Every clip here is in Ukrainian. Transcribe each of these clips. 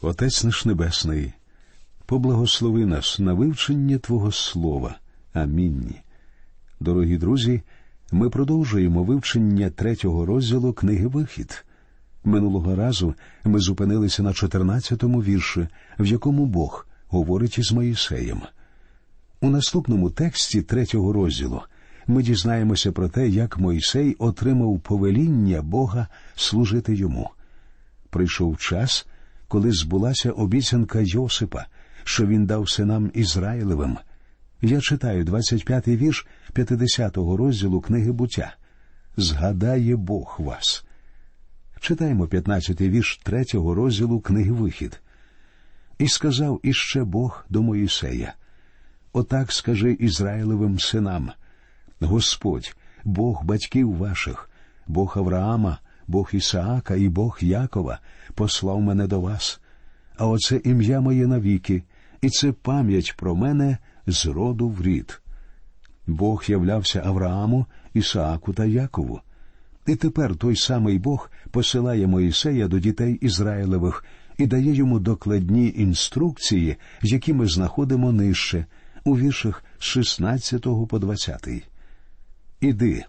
Отець наш Небесний, поблагослови нас на вивчення Твого Слова. Амінь. Дорогі друзі, ми продовжуємо вивчення третього розділу книги Вихід. Минулого разу ми зупинилися на 14-му вірші, в якому Бог говорить із Моїсеєм. У наступному тексті третього розділу ми дізнаємося про те, як Мойсей отримав повеління Бога служити йому. Прийшов час, коли збулася обіцянка Йосипа, що він дав синам Ізраїлевим. Я читаю 25-й вірш 50-го розділу книги буття. Згадає Бог вас. Читаємо 15-й вірш 3-го розділу книги Вихід. І сказав іще Бог до Моїсея. Отак скажи Ізраїлевим синам. Господь, Бог батьків ваших, Бог Авраама, Бог Ісаака і Бог Якова послав мене до вас. А оце ім'я моє навіки, і це пам'ять про мене з роду в рід. Бог являвся Аврааму, Ісааку та Якову. І тепер той самий Бог посилає Моїсея до дітей Ізраїлевих і дає йому докладні інструкції, які ми знаходимо нижче, у віршах з 16 по 20. Іди,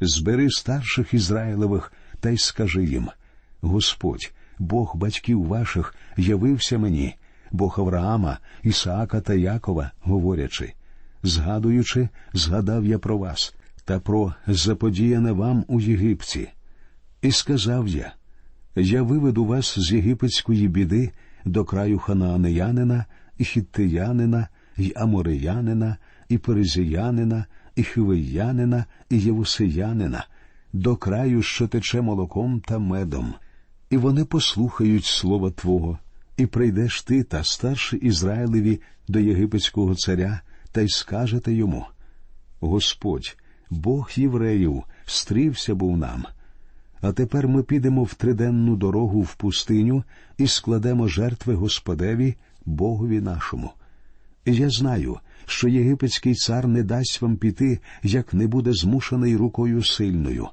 збери старших Ізраїлевих та й скажи їм Господь, Бог батьків ваших, явився мені, Бог Авраама, Ісаака та Якова, говорячи, згадуючи, згадав я про вас та про заподіяне вам у Єгипті. І сказав я Я виведу вас з єгипетської біди до краю ханаанеянина, і хіттиянина, і амореянина, і перезіянина, і хивиянина, і євусиянина, до краю, що тече молоком та медом, і вони послухають слова Твого, і прийдеш ти та старший Ізраїлеві до єгипетського царя, та й скажете йому Господь, Бог євреїв, стрівся був нам. А тепер ми підемо в триденну дорогу в пустиню і складемо жертви Господеві, Богові нашому. Я знаю, що єгипетський цар не дасть вам піти, як не буде змушений рукою сильною.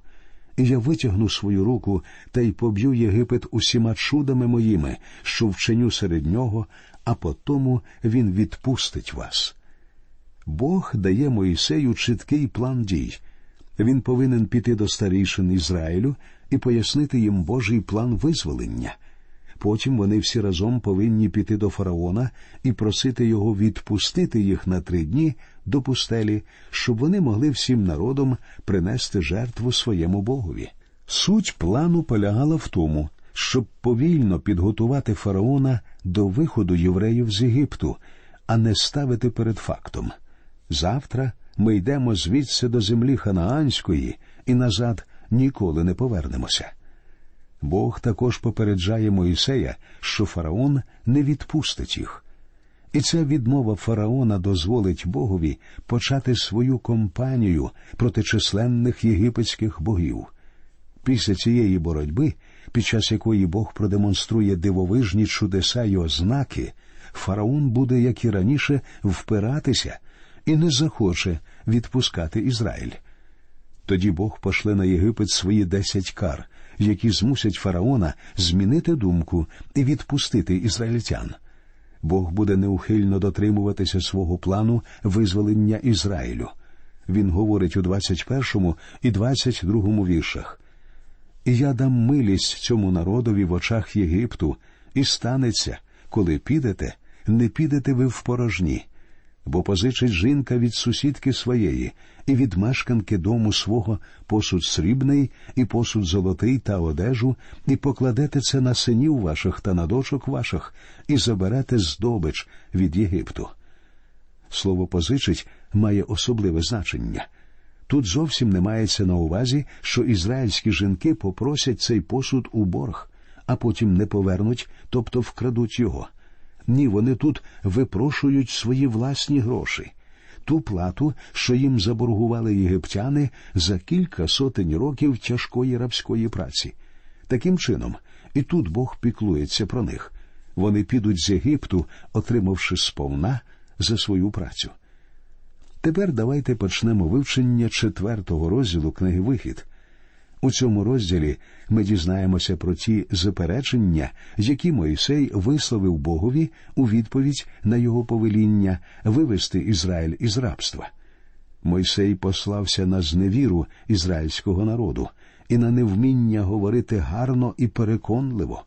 І я витягну свою руку та й поб'ю Єгипет усіма чудами моїми, що вченю серед нього, а потому він відпустить вас. Бог дає Моїсею чіткий план дій. Він повинен піти до старішин Ізраїлю і пояснити їм Божий план визволення. Потім вони всі разом повинні піти до фараона і просити його відпустити їх на три дні до пустелі, щоб вони могли всім народом принести жертву своєму богові. Суть плану полягала в тому, щоб повільно підготувати фараона до виходу євреїв з Єгипту, а не ставити перед фактом. Завтра ми йдемо звідси до землі ханаанської і назад ніколи не повернемося. Бог також попереджає Моїсея, що фараон не відпустить їх. І ця відмова фараона дозволить Богові почати свою кампанію проти численних єгипетських богів. Після цієї боротьби, під час якої Бог продемонструє дивовижні чудеса й ознаки, фараон буде, як і раніше, впиратися і не захоче відпускати Ізраїль. Тоді Бог пошле на Єгипет свої десять кар, які змусять фараона змінити думку і відпустити ізраїльтян. Бог буде неухильно дотримуватися свого плану визволення Ізраїлю. Він говорить у 21 і 22 віршах. Я дам милість цьому народові в очах Єгипту, і станеться, коли підете, не підете ви в порожні бо позичить жінка від сусідки своєї, і від мешканки дому свого посуд срібний, і посуд золотий та одежу, і покладете це на синів ваших та на дочок ваших, і заберете здобич від Єгипту. Слово позичить має особливе значення. Тут зовсім не мається на увазі, що ізраїльські жінки попросять цей посуд у борг, а потім не повернуть, тобто вкрадуть його. Ні, вони тут випрошують свої власні гроші, ту плату, що їм заборгували єгиптяни за кілька сотень років тяжкої рабської праці. Таким чином, і тут Бог піклується про них. Вони підуть з Єгипту, отримавши сповна за свою працю. Тепер давайте почнемо вивчення четвертого розділу книги Вихід. У цьому розділі ми дізнаємося про ті заперечення, які Моїсей висловив Богові у відповідь на його повеління вивести Ізраїль із рабства. Мойсей послався на зневіру ізраїльського народу і на невміння говорити гарно і переконливо.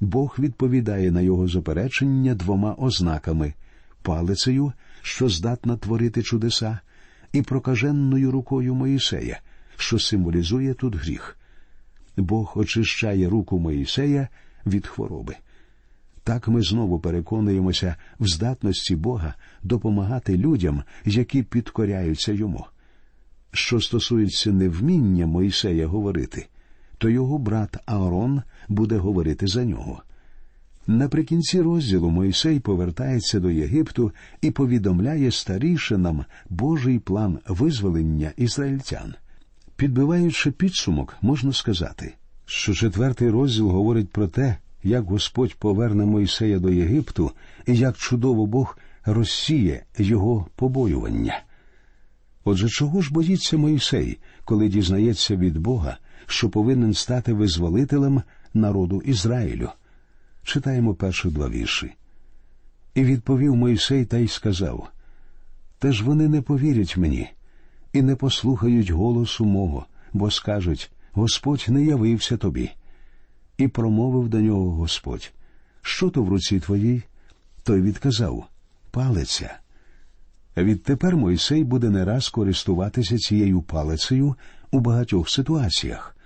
Бог відповідає на його заперечення двома ознаками палицею, що здатна творити чудеса, і прокаженною рукою Моїсея, що символізує тут гріх. Бог очищає руку Моїсея від хвороби. Так ми знову переконуємося в здатності Бога допомагати людям, які підкоряються йому. Що стосується невміння Моїсея говорити, то його брат Аарон буде говорити за нього. Наприкінці розділу Мойсей повертається до Єгипту і повідомляє старішинам Божий план визволення ізраїльтян. Підбиваючи підсумок, можна сказати, що четвертий розділ говорить про те, як Господь поверне Мойсея до Єгипту і як чудово Бог розсіє його побоювання. Отже, чого ж боїться Мойсей, коли дізнається від Бога, що повинен стати визволителем народу Ізраїлю? Читаємо перші два вірші. І відповів Мойсей та й сказав: Та ж вони не повірять мені і не послухають голосу мого, бо скажуть Господь не явився тобі. І промовив до нього Господь, що то в руці твоїй? Той відказав Палиця. Відтепер Мойсей буде не раз користуватися цією палицею у багатьох ситуаціях.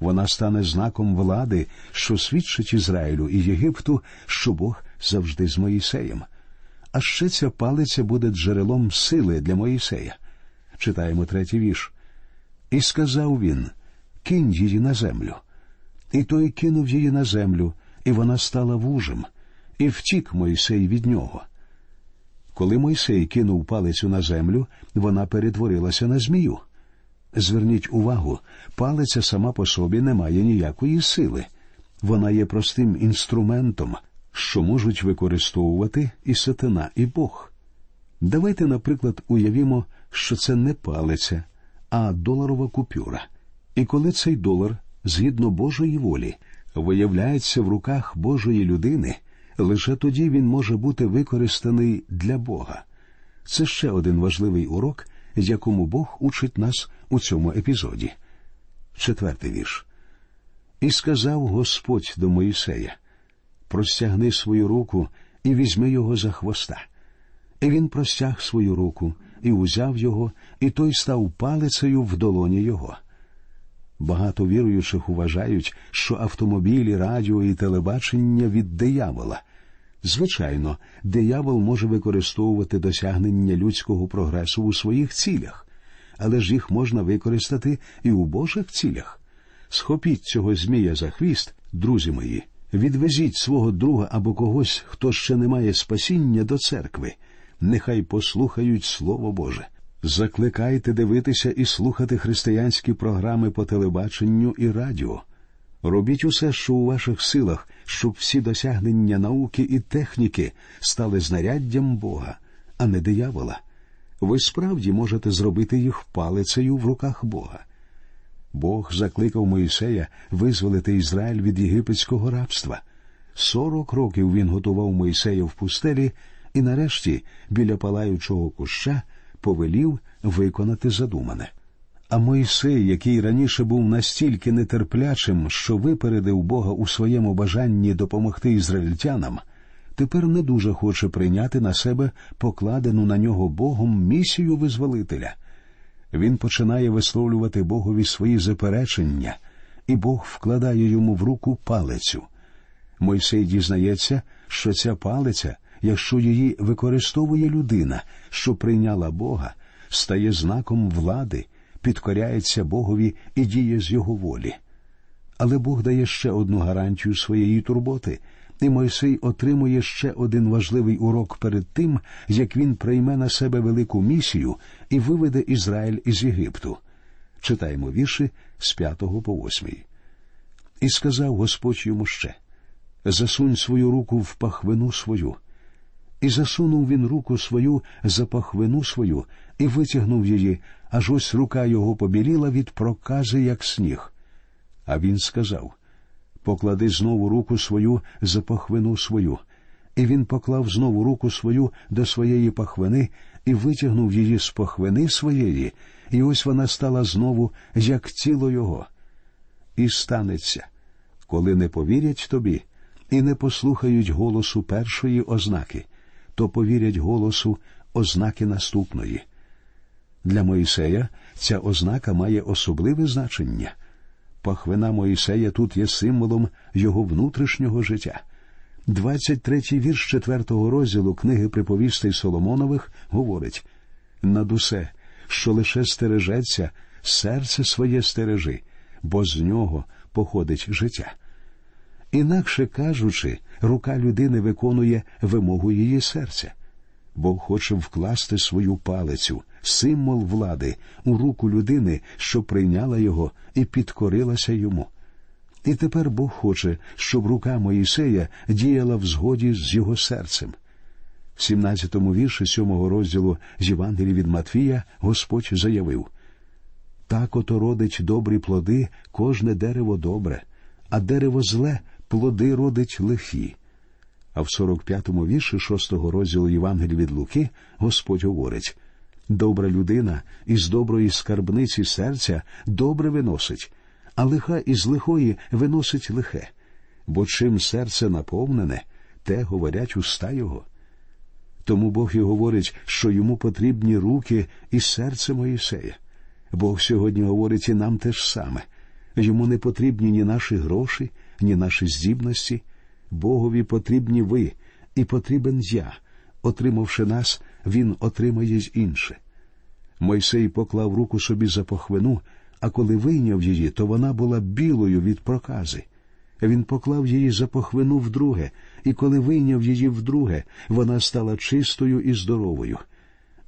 Вона стане знаком влади, що свідчить Ізраїлю і Єгипту, що Бог завжди з Моїсеєм. А ще ця палиця буде джерелом сили для Моїсея. Читаємо третій вірш. І сказав він Кинь її на землю. І той кинув її на землю, і вона стала вужем, і втік Мойсей від нього. Коли Мойсей кинув палицю на землю, вона перетворилася на змію. Зверніть увагу, палиця сама по собі не має ніякої сили. Вона є простим інструментом, що можуть використовувати і сатана, і Бог. Давайте, наприклад, уявімо, що це не палиця, а доларова купюра. І коли цей долар, згідно Божої волі, виявляється в руках Божої людини, лише тоді він може бути використаний для Бога. Це ще один важливий урок, якому Бог учить нас у цьому епізоді. Четвертий вірш. І сказав Господь до Моїсея простягни свою руку і візьми його за хвоста. І він простяг свою руку і узяв його, і той став палицею в долоні його. Багато віруючих вважають, що автомобілі, радіо і телебачення від диявола. Звичайно, диявол може використовувати досягнення людського прогресу у своїх цілях, але ж їх можна використати і у Божих цілях. Схопіть цього Змія за хвіст, друзі мої, відвезіть свого друга або когось, хто ще не має спасіння до церкви, нехай послухають Слово Боже. Закликайте дивитися і слухати християнські програми по телебаченню і радіо. Робіть усе, що у ваших силах, щоб всі досягнення науки і техніки стали знаряддям Бога, а не диявола. Ви справді можете зробити їх палицею в руках Бога. Бог закликав Моїсея визволити Ізраїль від єгипетського рабства. Сорок років він готував Моїсея в пустелі і, нарешті, біля палаючого куща повелів виконати задумане. А Мойсей, який раніше був настільки нетерплячим, що випередив Бога у своєму бажанні допомогти ізраїльтянам, тепер не дуже хоче прийняти на себе покладену на нього Богом місію визволителя. Він починає висловлювати Богові свої заперечення, і Бог вкладає йому в руку палицю. Мойсей дізнається, що ця палиця, якщо її використовує людина, що прийняла Бога, стає знаком влади підкоряється Богові і діє з його волі. Але Бог дає ще одну гарантію своєї турботи, і Мойсей отримує ще один важливий урок перед тим, як він прийме на себе велику місію і виведе Ізраїль із Єгипту. Читаємо вірші з п'ятого по восьмий. І сказав Господь йому ще Засунь свою руку в пахвину свою. І засунув він руку свою за пахвину свою і витягнув її, аж ось рука його побіліла від прокази, як сніг, А він сказав Поклади знову руку свою за пахвину свою. І він поклав знову руку свою до своєї пахвини і витягнув її з пахвини своєї, і ось вона стала знову, як тіло його. І станеться, коли не повірять тобі і не послухають голосу першої ознаки, то повірять голосу ознаки наступної. Для Моїсея ця ознака має особливе значення. Пахвина Моїсея тут є символом його внутрішнього життя. 23-й вірш четвертого розділу книги приповістей Соломонових говорить над усе, що лише стережеться, серце своє стережи, бо з нього походить життя. Інакше кажучи, рука людини виконує вимогу її серця. Бог хоче вкласти свою палицю, символ влади, у руку людини, що прийняла його і підкорилася йому. І тепер Бог хоче, щоб рука Моїсея діяла в згоді з його серцем. В 17-му вірші сьомого розділу з Євангелії від Матвія Господь заявив так ото родить добрі плоди кожне дерево добре, а дерево зле плоди родить лихі. А в 45-му вірші шостого розділу Євангелії від Луки Господь говорить добра людина із доброї скарбниці серця добре виносить, а лиха із лихої виносить лихе. Бо чим серце наповнене, те говорять уста його. Тому Бог і говорить, що йому потрібні руки і серце Моїсея. Бог сьогодні говорить і нам те ж саме. Йому не потрібні ні наші гроші, ні наші здібності. Богові потрібні ви, і потрібен я. Отримавши нас, він отримає й інше. Мойсей поклав руку собі за похвину, а коли вийняв її, то вона була білою від прокази. Він поклав її за похвину вдруге, і коли вийняв її вдруге, вона стала чистою і здоровою.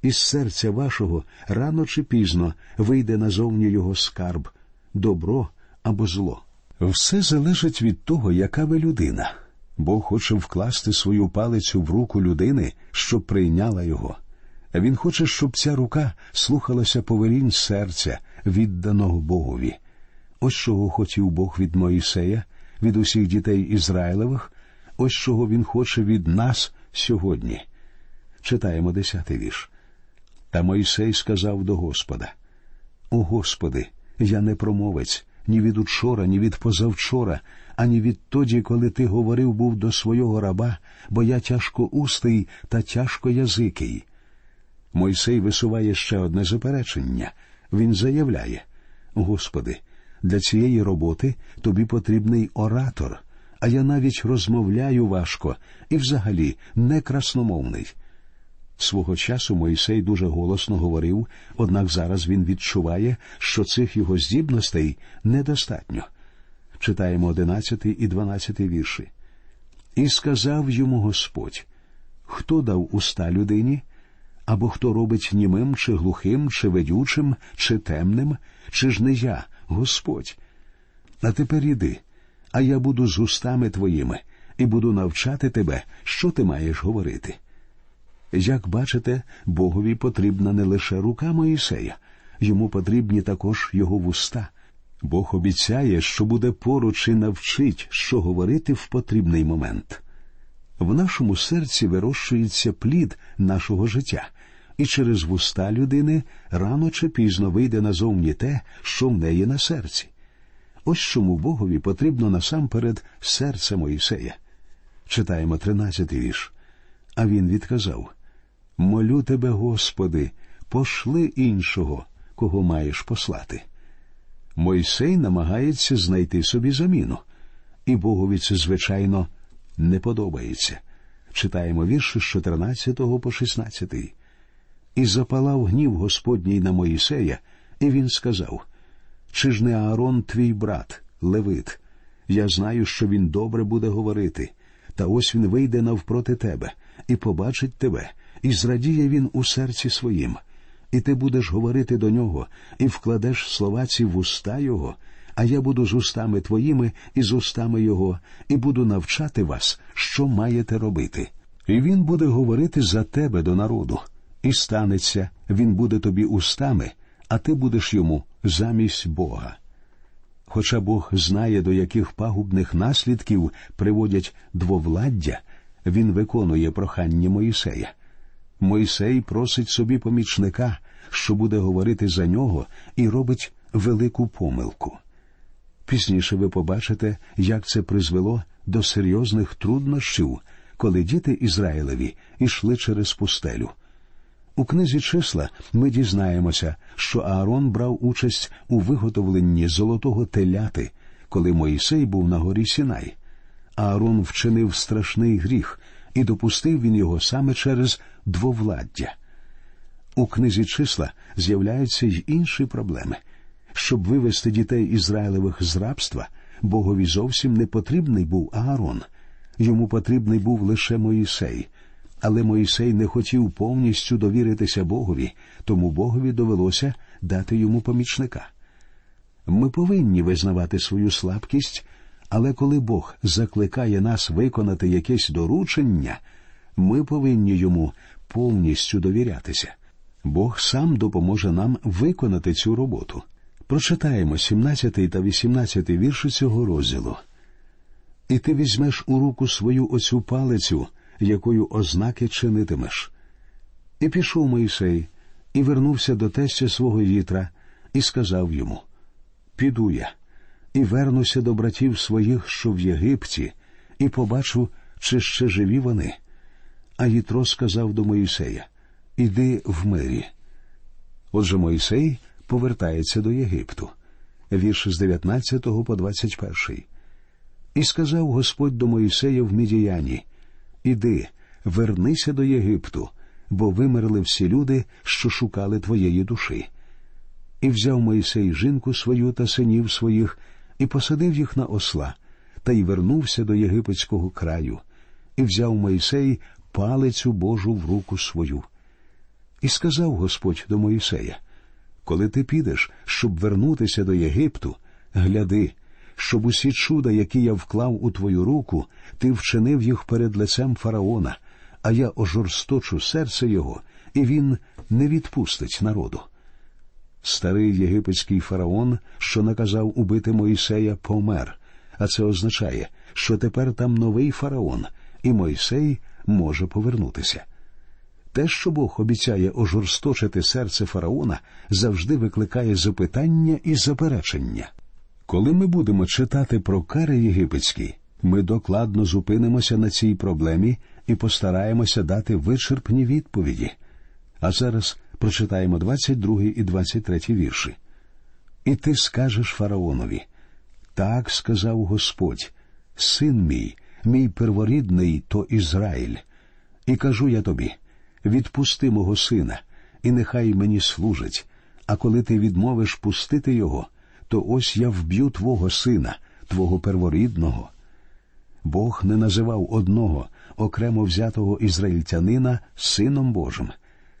Із серця вашого рано чи пізно вийде назовні його скарб, добро або зло. Все залежить від того, яка ви людина. Бог хоче вкласти свою палицю в руку людини, щоб прийняла його. Він хоче, щоб ця рука слухалася повелінь серця, відданого Богові. Ось чого хотів Бог від Моїсея, від усіх дітей Ізраїлевих, ось чого він хоче від нас сьогодні. Читаємо десятий вірш. Та Мойсей сказав до Господа: О Господи, я не промовець ні від учора, ні від позавчора, ані відтоді, коли ти говорив був до свого раба, бо я тяжко устий та тяжко язикий. Мойсей висуває ще одне заперечення. Він заявляє: Господи, для цієї роботи тобі потрібний оратор, а я навіть розмовляю важко і взагалі не красномовний. Свого часу Мойсей дуже голосно говорив, однак зараз він відчуває, що цих його здібностей недостатньо. Читаємо одинадцятий і дванадцятий вірші. І сказав йому Господь хто дав уста людині, або хто робить німим, чи глухим, чи ведючим, чи темним, чи ж не я, Господь. А тепер іди, а я буду з устами твоїми і буду навчати тебе, що ти маєш говорити. Як бачите, Богові потрібна не лише рука Моїсея, йому потрібні також його вуста. Бог обіцяє, що буде поруч і навчить, що говорити в потрібний момент. В нашому серці вирощується плід нашого життя, і через вуста людини рано чи пізно вийде назовні те, що в неї на серці. Ось чому Богові потрібно насамперед серце Моїсея. Читаємо тринадцятий вірш. А він відказав Молю тебе, Господи, пошли іншого, кого маєш послати. Мойсей намагається знайти собі заміну, і Богові це, звичайно, не подобається. Читаємо вірші з 14 по 16. І запалав гнів Господній на Моїсея, і він сказав: Чи ж не Аарон твій брат, Левит? Я знаю, що він добре буде говорити, та ось він вийде навпроти тебе і побачить тебе, і зрадіє він у серці своїм, і ти будеш говорити до нього, і вкладеш слова ці в уста його, а я буду з устами твоїми і з устами його, і буду навчати вас, що маєте робити. І він буде говорити за тебе до народу, і станеться, він буде тобі устами, а ти будеш йому замість Бога. Хоча Бог знає, до яких пагубних наслідків приводять двовладдя, він виконує прохання Моїсея. Мойсей просить собі помічника, що буде говорити за нього, і робить велику помилку. Пізніше ви побачите, як це призвело до серйозних труднощів, коли діти Ізраїлеві йшли через пустелю. У книзі числа ми дізнаємося, що Аарон брав участь у виготовленні золотого теляти, коли Моїсей був на горі Сінай. Аарон вчинив страшний гріх, і допустив він його саме через двовладдя. У книзі числа з'являються й інші проблеми. Щоб вивести дітей Ізраїлевих з рабства, Богові зовсім не потрібний був Аарон. Йому потрібний був лише Моїсей. Але Моїсей не хотів повністю довіритися Богові, тому Богові довелося дати йому помічника. Ми повинні визнавати свою слабкість, але коли Бог закликає нас виконати якесь доручення, ми повинні йому повністю довірятися. Бог сам допоможе нам виконати цю роботу. Прочитаємо 17 та 18 вірші цього розділу. І ти візьмеш у руку свою оцю палицю, якою ознаки чинитимеш. І пішов Моїсей, і вернувся до тестя свого вітра, і сказав йому: Піду я, і вернуся до братів своїх, що в Єгипті, і побачу, чи ще живі вони. А Єтро сказав до Моїсея Іди в мирі. Отже Моїсей повертається до Єгипту. Вірш з 19 по 21. І сказав Господь до Моїсея в Мідіяні Іди, вернися до Єгипту, бо вимерли всі люди, що шукали твоєї душі. І взяв Моїсей жінку свою та синів своїх, і посадив їх на осла, та й вернувся до єгипетського краю, і взяв Моїсей палицю Божу в руку свою. І сказав Господь до Моїсея Коли ти підеш, щоб вернутися до Єгипту, гляди, щоб усі чуда, які я вклав у твою руку, ти вчинив їх перед лицем фараона, а я ожорсточу серце його, і він не відпустить народу. Старий єгипетський фараон, що наказав убити Моїсея, помер, а це означає, що тепер там новий фараон, і Мойсей може повернутися. Те, що Бог обіцяє ожорсточити серце фараона, завжди викликає запитання і заперечення. Коли ми будемо читати про кари єгипетські, ми докладно зупинимося на цій проблемі і постараємося дати вичерпні відповіді. А зараз прочитаємо 22 і 23 вірші. І ти скажеш фараонові так сказав Господь, син мій, мій перворідний то Ізраїль. І кажу я тобі відпусти мого сина, і нехай мені служить. А коли ти відмовиш пустити його, то ось я вб'ю твого сина, твого перворідного. Бог не називав одного окремо взятого ізраїльтянина сином Божим.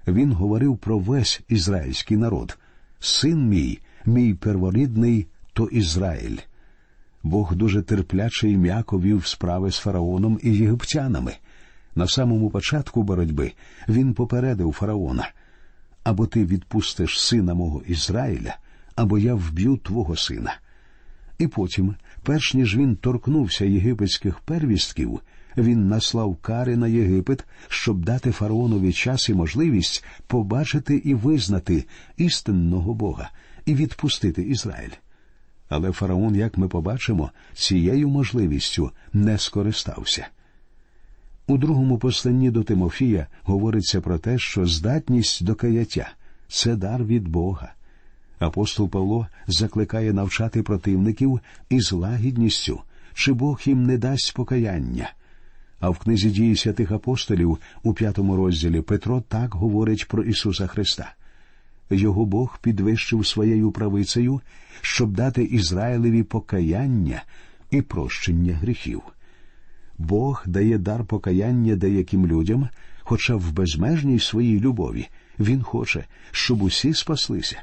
Він говорив про весь ізраїльський народ. Син мій, мій перворідний, то Ізраїль. Бог дуже терпляче і м'яко вів справи з фараоном і єгиптянами. На самому початку боротьби він попередив фараона або ти відпустиш сина мого Ізраїля, або я вб'ю твого сина. І потім, перш ніж він торкнувся єгипетських первістків, він наслав кари на Єгипет, щоб дати фараонові час і можливість побачити і визнати істинного Бога і відпустити Ізраїль. Але фараон, як ми побачимо, цією можливістю не скористався. У другому посланні до Тимофія говориться про те, що здатність до каяття це дар від Бога. Апостол Павло закликає навчати противників із лагідністю, чи Бог їм не дасть покаяння. А в книзі дії святих апостолів у п'ятому розділі Петро так говорить про Ісуса Христа. Його Бог підвищив своєю правицею, щоб дати Ізраїлеві покаяння і прощення гріхів. Бог дає дар покаяння деяким людям, хоча в безмежній своїй любові Він хоче, щоб усі спаслися.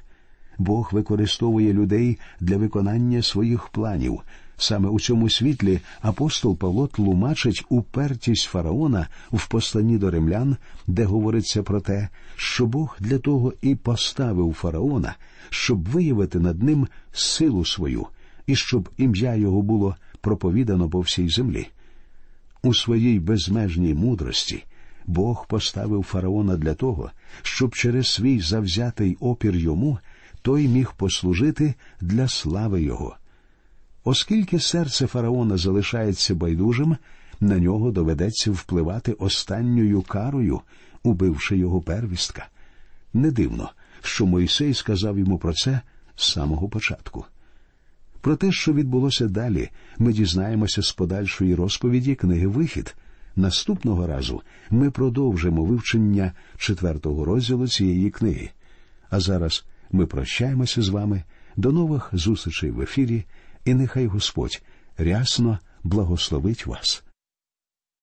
Бог використовує людей для виконання своїх планів. Саме у цьому світлі апостол Павло тлумачить упертість фараона в посланні до римлян, де говориться про те, що Бог для того і поставив фараона, щоб виявити над ним силу свою і щоб ім'я його було проповідано по всій землі. У своїй безмежній мудрості Бог поставив фараона для того, щоб через свій завзятий опір йому той міг послужити для слави його. Оскільки серце фараона залишається байдужим, на нього доведеться впливати останньою карою, убивши його первістка. Не дивно, що Мойсей сказав йому про це з самого початку. Про те, що відбулося далі, ми дізнаємося з подальшої розповіді книги Вихід. Наступного разу ми продовжимо вивчення четвертого розділу цієї книги. А зараз ми прощаємося з вами до нових зустрічей в ефірі, і нехай Господь рясно благословить вас.